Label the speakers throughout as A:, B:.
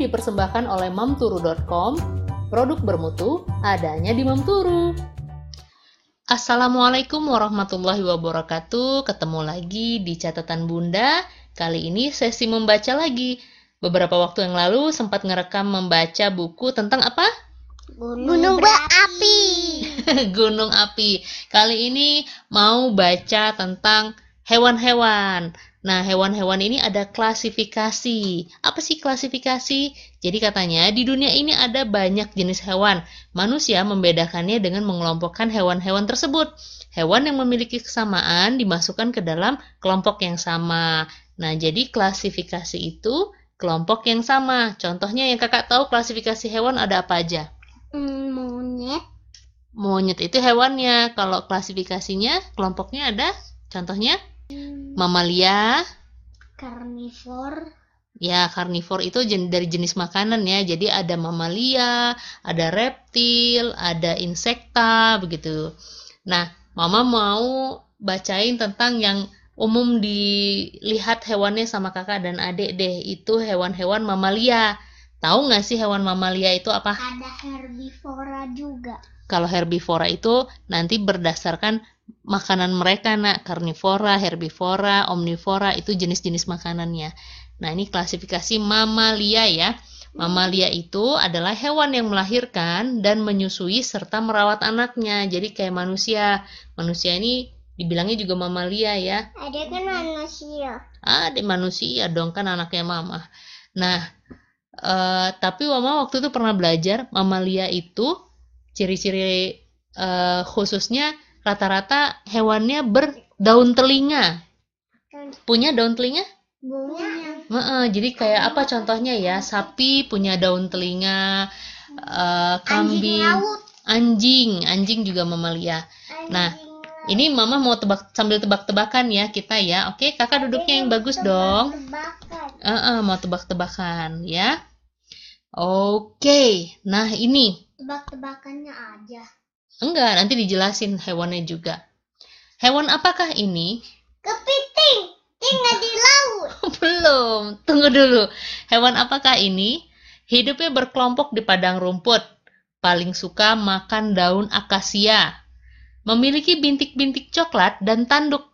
A: dipersembahkan oleh mamturu.com, produk bermutu adanya di Mamturu. Assalamualaikum warahmatullahi wabarakatuh. Ketemu lagi di catatan Bunda. Kali ini sesi membaca lagi. Beberapa waktu yang lalu sempat ngerekam membaca buku tentang apa?
B: Gunung berapi.
A: Gunung api. Kali ini mau baca tentang hewan-hewan. Nah, hewan-hewan ini ada klasifikasi. Apa sih klasifikasi? Jadi katanya di dunia ini ada banyak jenis hewan. Manusia membedakannya dengan mengelompokkan hewan-hewan tersebut. Hewan yang memiliki kesamaan dimasukkan ke dalam kelompok yang sama. Nah, jadi klasifikasi itu kelompok yang sama. Contohnya yang kakak tahu klasifikasi hewan ada apa aja?
B: Hmm, monyet.
A: Monyet itu hewannya. Kalau klasifikasinya, kelompoknya ada? Contohnya? Mamalia,
B: Karnivor.
A: Ya, karnivor itu jen- dari jenis makanan ya. Jadi ada mamalia, ada reptil, ada insekta begitu. Nah, Mama mau bacain tentang yang umum dilihat hewannya sama kakak dan adik deh. Itu hewan-hewan mamalia. Tahu nggak sih hewan mamalia itu apa?
B: Ada herbivora juga.
A: Kalau herbivora itu nanti berdasarkan makanan mereka nak karnivora, herbivora, omnivora itu jenis-jenis makanannya. Nah, ini klasifikasi mamalia ya. Mamalia itu adalah hewan yang melahirkan dan menyusui serta merawat anaknya. Jadi kayak manusia. Manusia ini dibilangnya juga mamalia ya.
B: Ada kan manusia.
A: Ah, di manusia dong kan anaknya mama. Nah, eh, tapi mama waktu itu pernah belajar mamalia itu ciri-ciri eh, khususnya rata-rata hewannya berdaun telinga. Punya daun telinga?
B: Bunga.
A: Heeh, jadi kayak apa contohnya ya? Sapi punya daun telinga,
B: Anjing
A: kambing, anjing, anjing juga mamalia. Nah, Ini mama mau tebak sambil tebak-tebakan ya kita ya. Oke, kakak duduknya yang bagus dong. Eh, eh, mau tebak-tebakan ya. Oke, nah ini
B: Tebak-tebakannya aja.
A: enggak nanti dijelasin hewannya juga. Hewan apakah ini?
B: Kepiting. Tinggal di laut.
A: Belum, tunggu dulu. Hewan apakah ini? Hidupnya berkelompok di padang rumput. Paling suka makan daun akasia. Memiliki bintik-bintik coklat dan tanduk.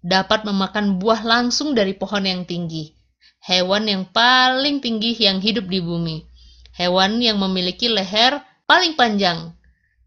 A: Dapat memakan buah langsung dari pohon yang tinggi. Hewan yang paling tinggi yang hidup di bumi. Hewan yang memiliki leher paling panjang.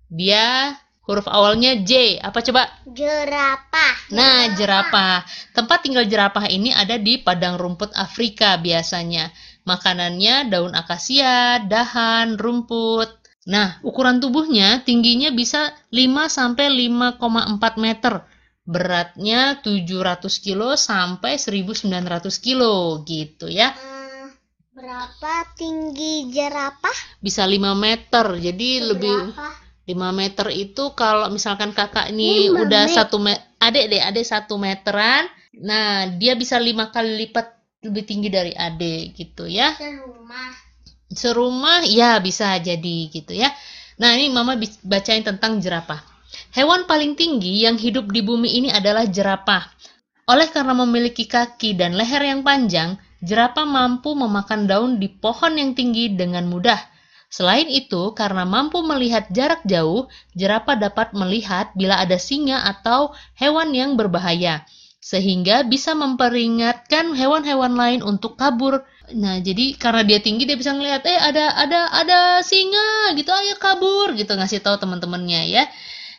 A: Dia huruf awalnya J. Apa coba?
B: Jerapah.
A: Nah, jerapah. Tempat tinggal jerapah ini ada di padang rumput Afrika biasanya. Makanannya daun akasia, dahan, rumput. Nah, ukuran tubuhnya tingginya bisa 5 sampai 5,4 meter. Beratnya 700 kilo sampai 1900 kilo gitu ya.
B: Berapa tinggi jerapah?
A: Bisa 5 meter. Jadi lebih
B: Berapa?
A: 5 meter itu kalau misalkan kakak ini udah satu meter, adek deh, adek satu meteran, nah dia bisa lima kali lipat lebih tinggi dari adek gitu ya.
B: Serumah.
A: Serumah ya bisa jadi gitu ya. Nah ini mama bacain tentang jerapah. Hewan paling tinggi yang hidup di bumi ini adalah jerapah. Oleh karena memiliki kaki dan leher yang panjang, jerapah mampu memakan daun di pohon yang tinggi dengan mudah. Selain itu, karena mampu melihat jarak jauh, jerapah dapat melihat bila ada singa atau hewan yang berbahaya, sehingga bisa memperingatkan hewan-hewan lain untuk kabur. Nah, jadi karena dia tinggi dia bisa ngelihat, eh ada ada ada singa gitu, ayo kabur gitu ngasih tahu teman-temannya ya.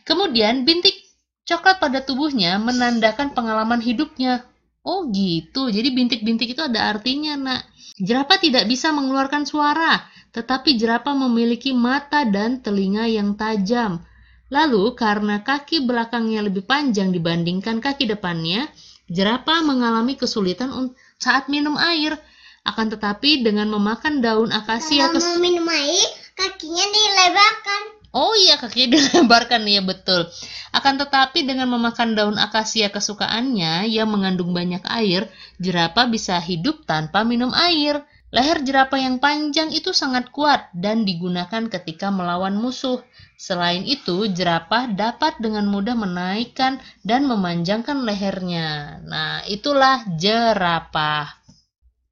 A: Kemudian bintik coklat pada tubuhnya menandakan pengalaman hidupnya. Oh gitu, jadi bintik-bintik itu ada artinya nak. Jerapah tidak bisa mengeluarkan suara, tetapi jerapah memiliki mata dan telinga yang tajam. Lalu, karena kaki belakangnya lebih panjang dibandingkan kaki depannya, jerapah mengalami kesulitan saat minum air. Akan tetapi dengan memakan daun akasia
B: Kalau
A: kes-
B: mau minum air, kakinya dilebarkan.
A: Oh iya kakinya dilebarkan ya betul. Akan tetapi dengan memakan daun akasia kesukaannya yang mengandung banyak air, jerapah bisa hidup tanpa minum air. Leher jerapah yang panjang itu sangat kuat dan digunakan ketika melawan musuh. Selain itu, jerapah dapat dengan mudah menaikkan dan memanjangkan lehernya. Nah, itulah jerapah.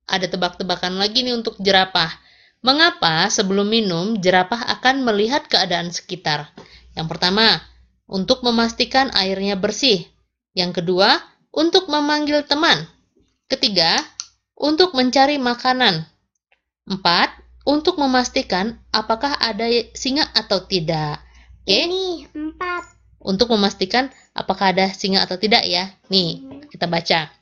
A: Ada tebak-tebakan lagi nih untuk jerapah. Mengapa sebelum minum jerapah akan melihat keadaan sekitar? Yang pertama, untuk memastikan airnya bersih. Yang kedua, untuk memanggil teman. Ketiga, untuk mencari makanan. Empat, untuk memastikan apakah ada singa atau tidak. Oke,
B: Ini empat.
A: untuk memastikan apakah ada singa atau tidak ya. Nih, kita baca.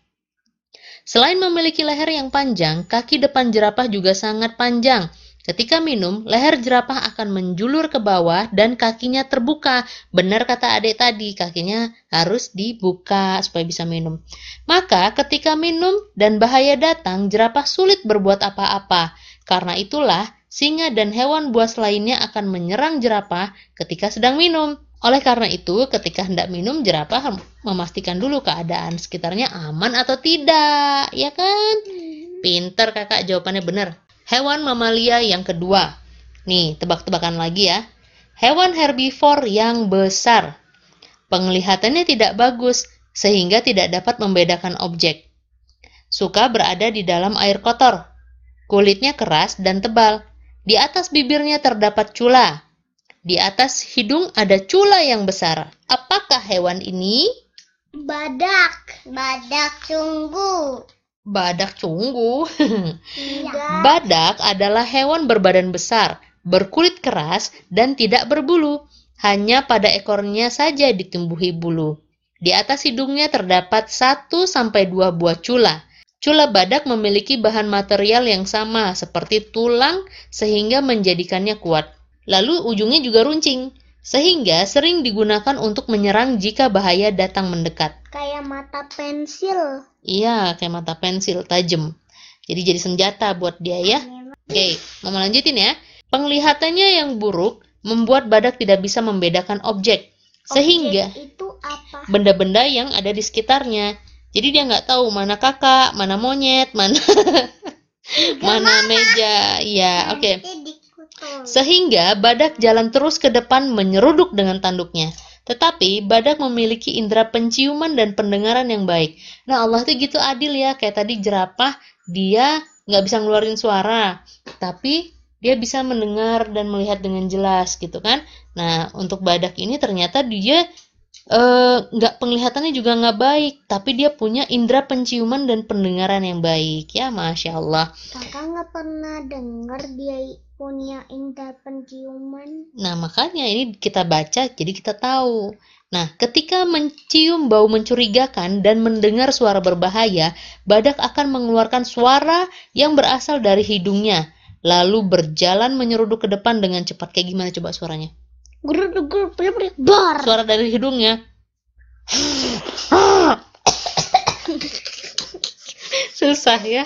A: Selain memiliki leher yang panjang, kaki depan jerapah juga sangat panjang. Ketika minum, leher jerapah akan menjulur ke bawah dan kakinya terbuka. Benar kata adik tadi, kakinya harus dibuka supaya bisa minum. Maka ketika minum dan bahaya datang, jerapah sulit berbuat apa-apa. Karena itulah, singa dan hewan buas lainnya akan menyerang jerapah ketika sedang minum. Oleh karena itu, ketika hendak minum, jerapah memastikan dulu keadaan sekitarnya aman atau tidak, ya kan? Pinter kakak, jawabannya benar. Hewan mamalia yang kedua. Nih, tebak-tebakan lagi ya. Hewan herbivor yang besar. Penglihatannya tidak bagus, sehingga tidak dapat membedakan objek. Suka berada di dalam air kotor. Kulitnya keras dan tebal. Di atas bibirnya terdapat cula. Di atas hidung ada cula yang besar. Apakah hewan ini?
B: Badak. Badak cunggu.
A: Badak cunggu.
B: Iya.
A: Badak adalah hewan berbadan besar, berkulit keras, dan tidak berbulu. Hanya pada ekornya saja ditumbuhi bulu. Di atas hidungnya terdapat 1 sampai 2 buah cula. Cula badak memiliki bahan material yang sama seperti tulang sehingga menjadikannya kuat. Lalu ujungnya juga runcing, sehingga sering digunakan untuk menyerang jika bahaya datang mendekat.
B: Kayak mata pensil.
A: Iya, kayak mata pensil tajam. Jadi jadi senjata buat dia ya. Oke, mama lanjutin ya. Penglihatannya yang buruk membuat badak tidak bisa membedakan objek, sehingga
B: Objek itu apa?
A: benda-benda yang ada di sekitarnya. Jadi dia nggak tahu mana kakak, mana monyet, mana mana meja. Ya, oke.
B: Dikutul.
A: Sehingga badak jalan terus ke depan menyeruduk dengan tanduknya. Tetapi badak memiliki indera penciuman dan pendengaran yang baik. Nah Allah tuh gitu adil ya. Kayak tadi jerapah dia nggak bisa ngeluarin suara. Tapi dia bisa mendengar dan melihat dengan jelas gitu kan. Nah untuk badak ini ternyata dia eh, nggak penglihatannya juga nggak baik. Tapi dia punya indera penciuman dan pendengaran yang baik. Ya Masya Allah.
B: Kakak nggak pernah dengar dia punya indera penciuman.
A: Nah, makanya ini kita baca jadi kita tahu. Nah, ketika mencium bau mencurigakan dan mendengar suara berbahaya, badak akan mengeluarkan suara yang berasal dari hidungnya, lalu berjalan menyeruduk ke depan dengan cepat. Kayak gimana coba suaranya? Suara dari hidungnya. Susah ya.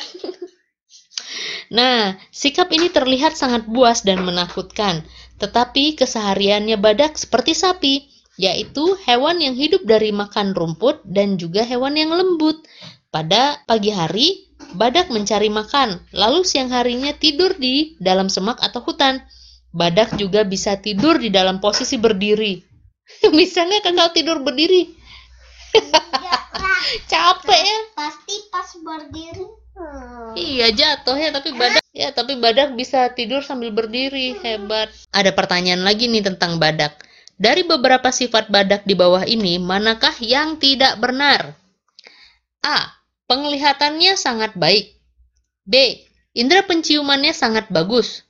A: Nah, sikap ini terlihat sangat buas dan menakutkan. Tetapi kesehariannya badak seperti sapi, yaitu hewan yang hidup dari makan rumput dan juga hewan yang lembut. Pada pagi hari, badak mencari makan, lalu siang harinya tidur di dalam semak atau hutan. Badak juga bisa tidur di dalam posisi berdiri. bisa nggak kakak tidur berdiri?
B: Ya.
A: Capek ya?
B: Pasti pas berdiri.
A: Iya jatuh ya tapi badak ya tapi badak bisa tidur sambil berdiri hebat. Ada pertanyaan lagi nih tentang badak. Dari beberapa sifat badak di bawah ini manakah yang tidak benar? A. Penglihatannya sangat baik. B. Indera penciumannya sangat bagus.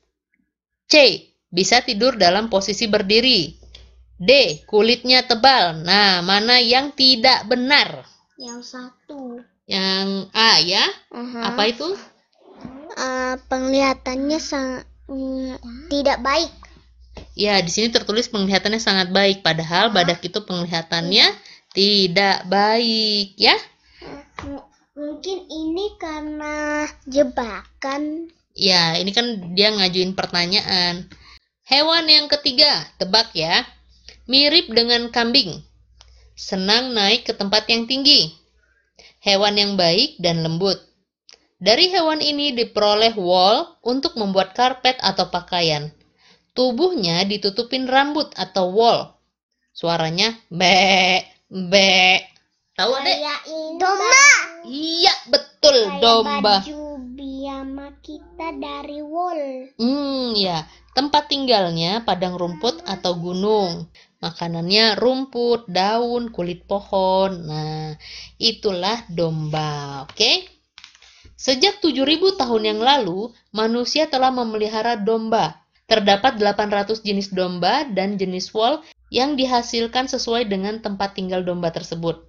A: C. Bisa tidur dalam posisi berdiri. D. Kulitnya tebal. Nah, mana yang tidak benar?
B: Yang satu.
A: Yang A ya?
B: Aha.
A: Apa itu?
B: Eh, penglihatannya sangat mm, tidak baik.
A: Ya, di sini tertulis penglihatannya sangat baik, padahal badak itu penglihatannya tidak baik, ya.
B: M- mungkin ini karena jebakan.
A: Ya, ini kan dia ngajuin pertanyaan. Hewan yang ketiga, tebak ya. Mirip dengan kambing. Senang naik ke tempat yang tinggi. Hewan yang baik dan lembut. Dari hewan ini diperoleh wool untuk membuat karpet atau pakaian. Tubuhnya ditutupin rambut atau wool. Suaranya be be. Tahu deh?
B: Domba.
A: Iya, betul
B: Kayak
A: domba.
B: baju piyama kita. dari wool.
A: Hmm, ya. Tempat tinggalnya padang rumput atau gunung. Makanannya rumput, daun, kulit pohon. Nah, itulah domba, oke? Sejak 7000 tahun yang lalu, manusia telah memelihara domba. Terdapat 800 jenis domba dan jenis wool yang dihasilkan sesuai dengan tempat tinggal domba tersebut.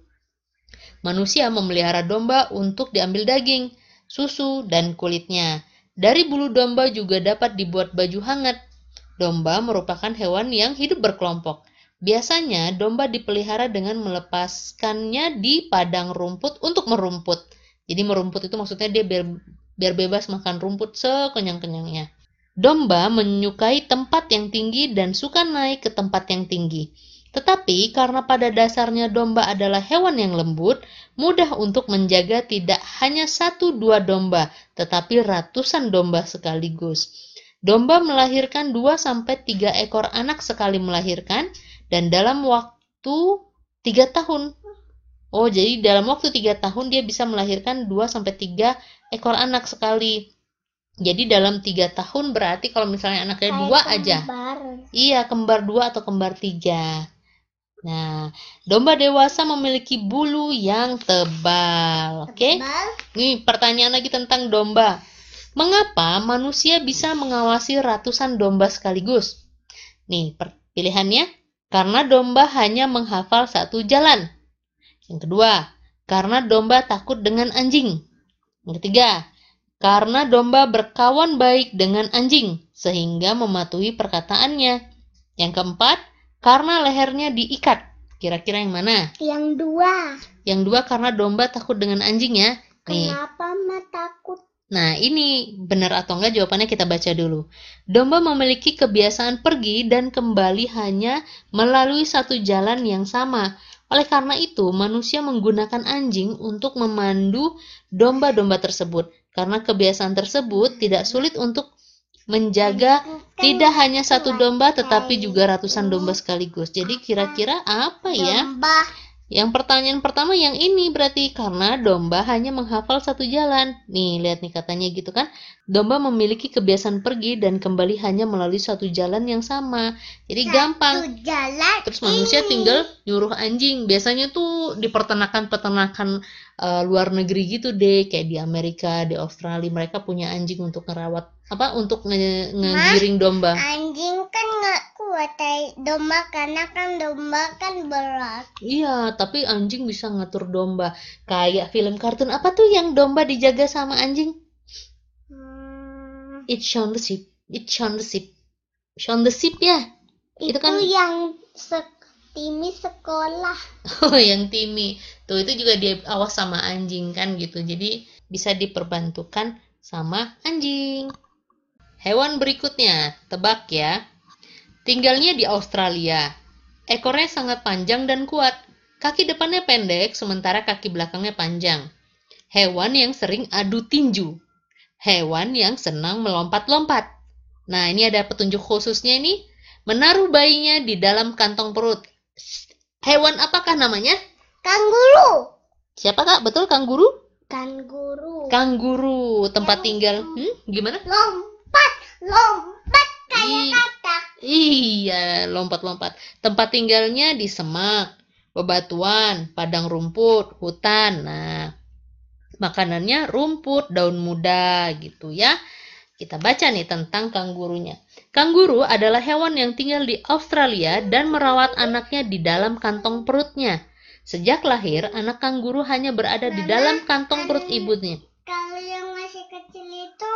A: Manusia memelihara domba untuk diambil daging, susu, dan kulitnya. Dari bulu domba juga dapat dibuat baju hangat. Domba merupakan hewan yang hidup berkelompok. Biasanya domba dipelihara dengan melepaskannya di padang rumput untuk merumput. Jadi merumput itu maksudnya dia biar, biar bebas makan rumput sekenyang-kenyangnya. Domba menyukai tempat yang tinggi dan suka naik ke tempat yang tinggi. Tetapi karena pada dasarnya domba adalah hewan yang lembut, mudah untuk menjaga tidak hanya satu dua domba, tetapi ratusan domba sekaligus. Domba melahirkan 2 sampai 3 ekor anak sekali melahirkan dan dalam waktu 3 tahun. Oh, jadi dalam waktu 3 tahun dia bisa melahirkan 2 sampai 3 ekor anak sekali. Jadi dalam tiga tahun berarti kalau misalnya anaknya
B: Kayak
A: dua aja. Iya, kembar dua atau kembar tiga. Nah, domba dewasa memiliki bulu yang tebal. Oke,
B: Tebal.
A: nih pertanyaan lagi tentang domba. Mengapa manusia bisa mengawasi ratusan domba sekaligus? Nih, pilihannya karena domba hanya menghafal satu jalan. Yang kedua, karena domba takut dengan anjing. Yang ketiga, karena domba berkawan baik dengan anjing sehingga mematuhi perkataannya. Yang keempat, karena lehernya diikat. Kira-kira yang mana?
B: Yang dua.
A: Yang dua karena domba takut dengan anjing ya. Nih.
B: Kenapa ma takut?
A: Nah, ini benar atau enggak jawabannya kita baca dulu. Domba memiliki kebiasaan pergi dan kembali hanya melalui satu jalan yang sama. Oleh karena itu, manusia menggunakan anjing untuk memandu domba-domba tersebut. Karena kebiasaan tersebut tidak sulit untuk menjaga tidak hanya satu domba tetapi juga ratusan domba sekaligus. Jadi kira-kira apa ya?
B: Domba.
A: Yang pertanyaan pertama yang ini berarti karena domba hanya menghafal satu jalan. Nih, lihat nih katanya gitu kan. Domba memiliki kebiasaan pergi dan kembali hanya melalui satu jalan yang sama. Jadi gampang.
B: Satu jalan.
A: Terus manusia
B: ini.
A: tinggal nyuruh anjing. Biasanya tuh di peternakan-peternakan eh, luar negeri gitu deh, kayak di Amerika, di Australia, mereka punya anjing untuk ngerawat apa? Untuk nge- ngegiring domba.
B: Anjing kan nggak kuat domba karena kan domba kan berat.
A: Iya, tapi anjing bisa ngatur domba. Kayak film kartun apa tuh yang domba dijaga sama anjing?
B: Hmm,
A: It's Shaun the Sheep. It's Shaun the Sheep. Shaun the Sheep ya?
B: itu,
A: Itu kan-
B: yang sek Timi sekolah.
A: Oh, yang Timmy. Tuh itu juga dia awas sama anjing kan gitu. Jadi bisa diperbantukan sama anjing. Hewan berikutnya, tebak ya. Tinggalnya di Australia. Ekornya sangat panjang dan kuat. Kaki depannya pendek, sementara kaki belakangnya panjang. Hewan yang sering adu tinju. Hewan yang senang melompat-lompat. Nah, ini ada petunjuk khususnya nih. Menaruh bayinya di dalam kantong perut. Hewan apakah namanya?
B: Kanguru.
A: Siapa kak? Betul kanguru?
B: Kanguru.
A: Kanguru, tempat tinggal. Hmm, gimana?
B: lompat, lompat kayak
A: Ih.
B: katak.
A: Iya, lompat-lompat. Tempat tinggalnya di semak, bebatuan, padang rumput, hutan. Nah, makanannya rumput, daun muda gitu ya. Kita baca nih tentang kanggurunya. Kanguru adalah hewan yang tinggal di Australia dan merawat anaknya di dalam kantong perutnya. Sejak lahir, anak kanguru hanya berada di dalam kantong perut ibunya.
B: Kalau yang masih kecil itu,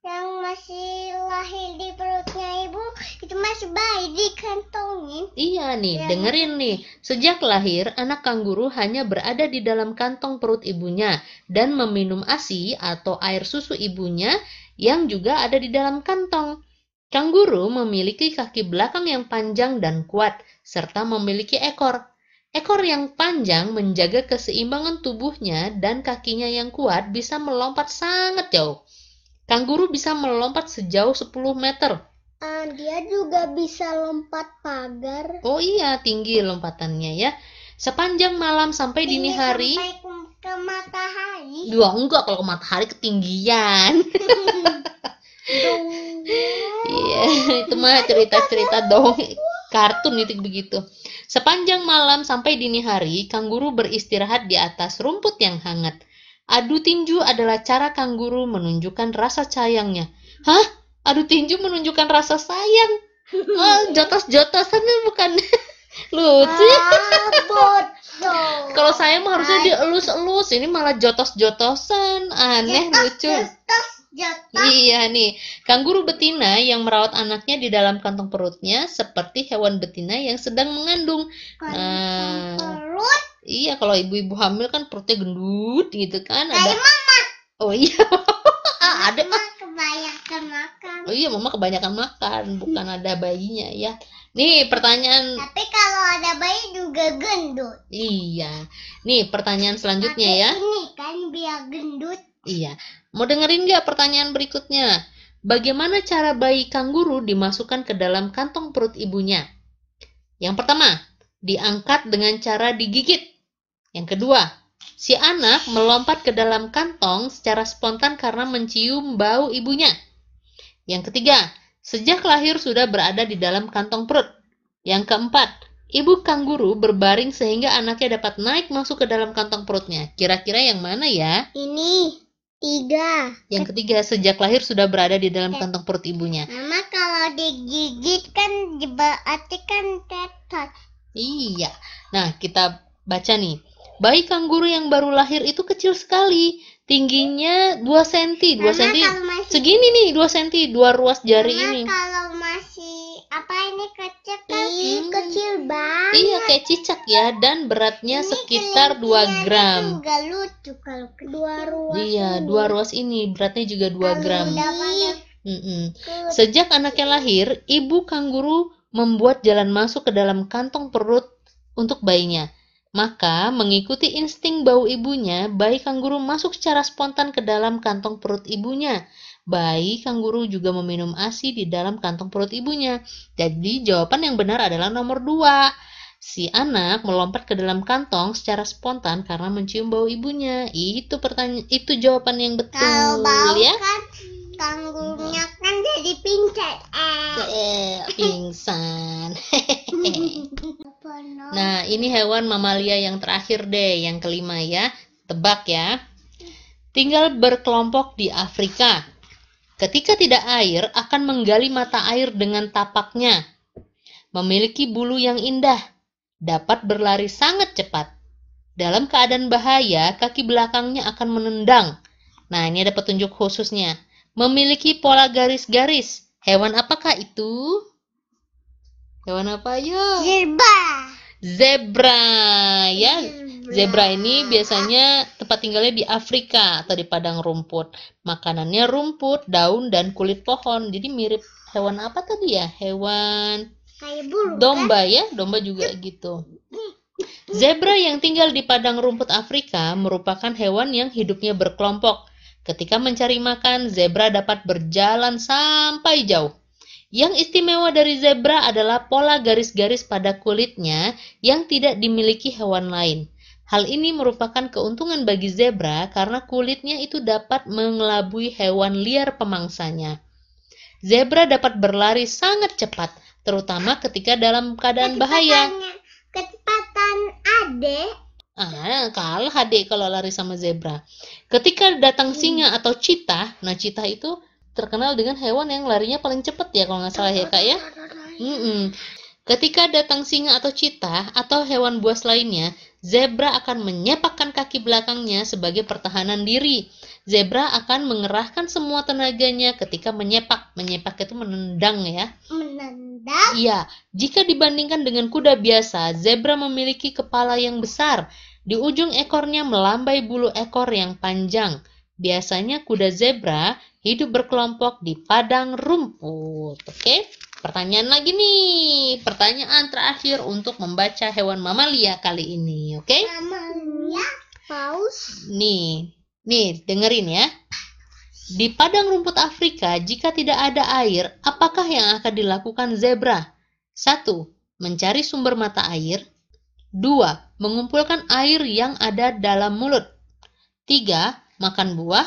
B: yang masih lahir di perutnya ibu, itu masih bayi dikantongin.
A: Iya nih,
B: Iya.
A: dengerin nih. Sejak lahir, anak kanguru hanya berada di dalam kantong perut ibunya dan meminum ASI atau air susu ibunya yang juga ada di dalam kantong. Kanguru memiliki kaki belakang yang panjang dan kuat, serta memiliki ekor. Ekor yang panjang menjaga keseimbangan tubuhnya dan kakinya yang kuat bisa melompat sangat jauh. Kanguru bisa melompat sejauh 10 meter.
B: Ah, dia juga bisa lompat pagar.
A: Oh iya, tinggi lompatannya ya. Sepanjang malam sampai dini
B: Tinggi
A: hari.
B: sampai ke, ke matahari.
A: Dua enggak kalau ke matahari ketinggian. Iya, itu mah cerita-cerita dong kartun itu begitu. Sepanjang malam sampai dini hari, kanguru beristirahat di atas rumput yang hangat. Adu tinju adalah cara kanguru menunjukkan rasa sayangnya. Hah? Adu tinju menunjukkan rasa sayang? Oh, jotos-jotosan bukan lucu.
B: Ah,
A: Kalau saya mah harusnya dielus-elus, ini malah jotos-jotosan. Aneh, lucu.
B: Jotos, jotos.
A: Iya nih, kanguru betina yang merawat anaknya di dalam kantong perutnya seperti hewan betina yang sedang mengandung. Nah.
B: Perut.
A: Iya, kalau ibu-ibu hamil kan perutnya gendut gitu kan.
B: Kayak
A: Ada
B: mama.
A: Oh iya. Ada.
B: Mama kebanyakan makan.
A: Oh iya, mama kebanyakan makan, bukan ada bayinya ya. Nih, pertanyaan
B: Tapi kalau ada bayi juga gendut.
A: iya. Nih, pertanyaan selanjutnya
B: Pakai
A: ya.
B: Ini kan biar gendut.
A: Iya. Mau dengerin nggak pertanyaan berikutnya? Bagaimana cara bayi kanguru dimasukkan ke dalam kantong perut ibunya? Yang pertama, diangkat dengan cara digigit. Yang kedua, si anak melompat ke dalam kantong secara spontan karena mencium bau ibunya. Yang ketiga, sejak lahir sudah berada di dalam kantong perut. Yang keempat, ibu kanguru berbaring sehingga anaknya dapat naik masuk ke dalam kantong perutnya. Kira-kira yang mana ya?
B: Ini tiga.
A: Yang ketiga, sejak lahir sudah berada di dalam kantong perut ibunya.
B: Mama kalau digigit kan berarti kan tetot.
A: Iya. Nah, kita baca nih. Bayi kanguru yang baru lahir itu kecil sekali. Tingginya 2 cm. 2
B: Mama
A: cm.
B: masih
A: Segini nih, 2 cm. Dua ruas jari
B: Mama
A: ini.
B: kalau masih apa ini kecil kan
A: Hmm.
B: kecil banget.
A: Iya, kayak cicak ya. Dan beratnya
B: Ini
A: sekitar 2
B: kelintingannya
A: gram.
B: juga lucu kalau kedua ruas.
A: Iya,
B: ini.
A: dua ruas ini. Beratnya juga 2
B: Kalau
A: gram. Mm-mm.
B: ke-
A: Sejak anaknya lahir, ibu kanguru membuat jalan masuk ke dalam kantong perut untuk bayinya. Maka, mengikuti insting bau ibunya, bayi kanguru masuk secara spontan ke dalam kantong perut ibunya. Bayi kanguru juga meminum ASI di dalam kantong perut ibunya. Jadi, jawaban yang benar adalah nomor dua. Si anak melompat ke dalam kantong secara spontan karena mencium bau ibunya. Itu pertanyaan, itu jawaban yang betul
B: kalau bau
A: ya.
B: kan kanggurnya kan jadi pingsan. Eh.
A: Eh, pingsan. Nah, ini hewan mamalia yang terakhir deh, yang kelima ya. Tebak ya. Tinggal berkelompok di Afrika. Ketika tidak air, akan menggali mata air dengan tapaknya. Memiliki bulu yang indah. Dapat berlari sangat cepat. Dalam keadaan bahaya, kaki belakangnya akan menendang. Nah, ini ada petunjuk khususnya. Memiliki pola garis-garis. Hewan apakah itu? Hewan apa ya?
B: Zebra.
A: Zebra ya. Zebra ini biasanya tempat tinggalnya di Afrika atau di padang rumput. Makanannya rumput, daun, dan kulit pohon. Jadi mirip hewan apa tadi ya? Hewan
B: kayak bulu kan?
A: domba ya. Domba juga gitu. Zebra yang tinggal di padang rumput Afrika merupakan hewan yang hidupnya berkelompok. Ketika mencari makan, zebra dapat berjalan sampai jauh. Yang istimewa dari zebra adalah pola garis-garis pada kulitnya yang tidak dimiliki hewan lain. Hal ini merupakan keuntungan bagi zebra karena kulitnya itu dapat mengelabui hewan liar pemangsanya. Zebra dapat berlari sangat cepat, terutama ketika dalam keadaan bahaya.
B: Kecepatan ade
A: Ah, kalah adik kalau lari sama zebra. Ketika datang singa atau citah, nah citah itu terkenal dengan hewan yang larinya paling cepat ya kalau nggak salah ya kak ya. Mm-mm. Ketika datang singa atau citah atau hewan buas lainnya, zebra akan menyepakkan kaki belakangnya sebagai pertahanan diri. Zebra akan mengerahkan semua tenaganya ketika menyepak. Menyepak itu menendang ya.
B: menendang.
A: Iya, jika dibandingkan dengan kuda biasa, zebra memiliki kepala yang besar. Di ujung ekornya melambai bulu ekor yang panjang. Biasanya kuda zebra hidup berkelompok di padang rumput. Oke, pertanyaan lagi nih. Pertanyaan terakhir untuk membaca hewan mamalia kali ini. Oke,
B: Namanya paus.
A: nih, nih dengerin ya. Di padang rumput Afrika, jika tidak ada air, apakah yang akan dilakukan zebra? 1. Mencari sumber mata air. 2. Mengumpulkan air yang ada dalam mulut. 3. Makan buah.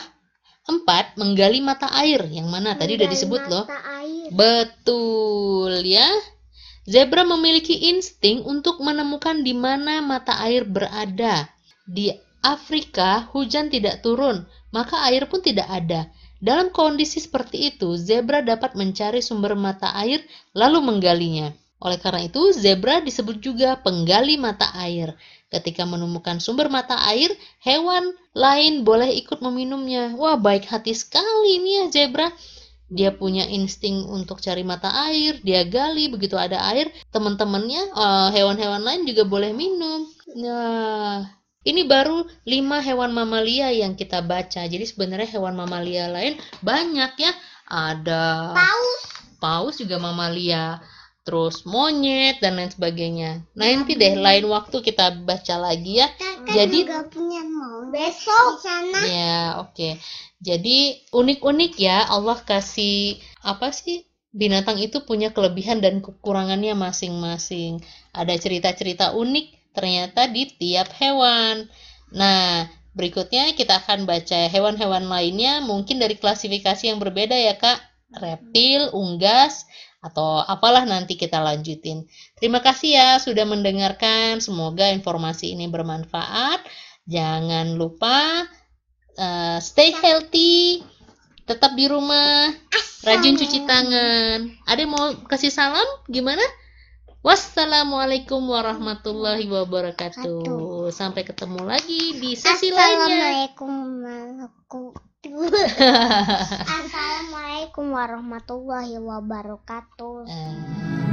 A: Empat, menggali mata air. Yang mana tadi udah disebut loh.
B: air.
A: Betul ya. Zebra memiliki insting untuk menemukan di mana mata air berada. Di Afrika, hujan tidak turun, maka air pun tidak ada. Dalam kondisi seperti itu, zebra dapat mencari sumber mata air lalu menggalinya. Oleh karena itu, zebra disebut juga penggali mata air. Ketika menemukan sumber mata air, hewan lain boleh ikut meminumnya. Wah, baik hati sekali nih ya zebra. Dia punya insting untuk cari mata air, dia gali begitu ada air, teman-temannya eh, hewan-hewan lain juga boleh minum. Nah, ini baru 5 hewan mamalia yang kita baca. Jadi sebenarnya hewan mamalia lain banyak ya. Ada
B: Paus.
A: paus juga mamalia, terus monyet dan lain sebagainya. Nah, nanti deh lain waktu kita baca lagi ya.
B: Kakak
A: Jadi-
B: juga punya mau besok di sana.
A: Ya, oke. Jadi unik-unik ya Allah kasih apa sih? Binatang itu punya kelebihan dan kekurangannya masing-masing. Ada cerita-cerita unik ternyata di tiap hewan. Nah, berikutnya kita akan baca hewan-hewan lainnya mungkin dari klasifikasi yang berbeda ya, Kak. Reptil, unggas, atau apalah nanti kita lanjutin. Terima kasih ya sudah mendengarkan. Semoga informasi ini bermanfaat. Jangan lupa eh, stay healthy, tetap di rumah, rajin cuci tangan. Ada mau kasih salam? Gimana? Wassalamualaikum warahmatullahi wabarakatuh. Sampai ketemu lagi di sesi lainnya.
B: Assalamualaikum warahmatullahi Assalamualaikum warahmatullahi wabarakatuh.
A: Eh,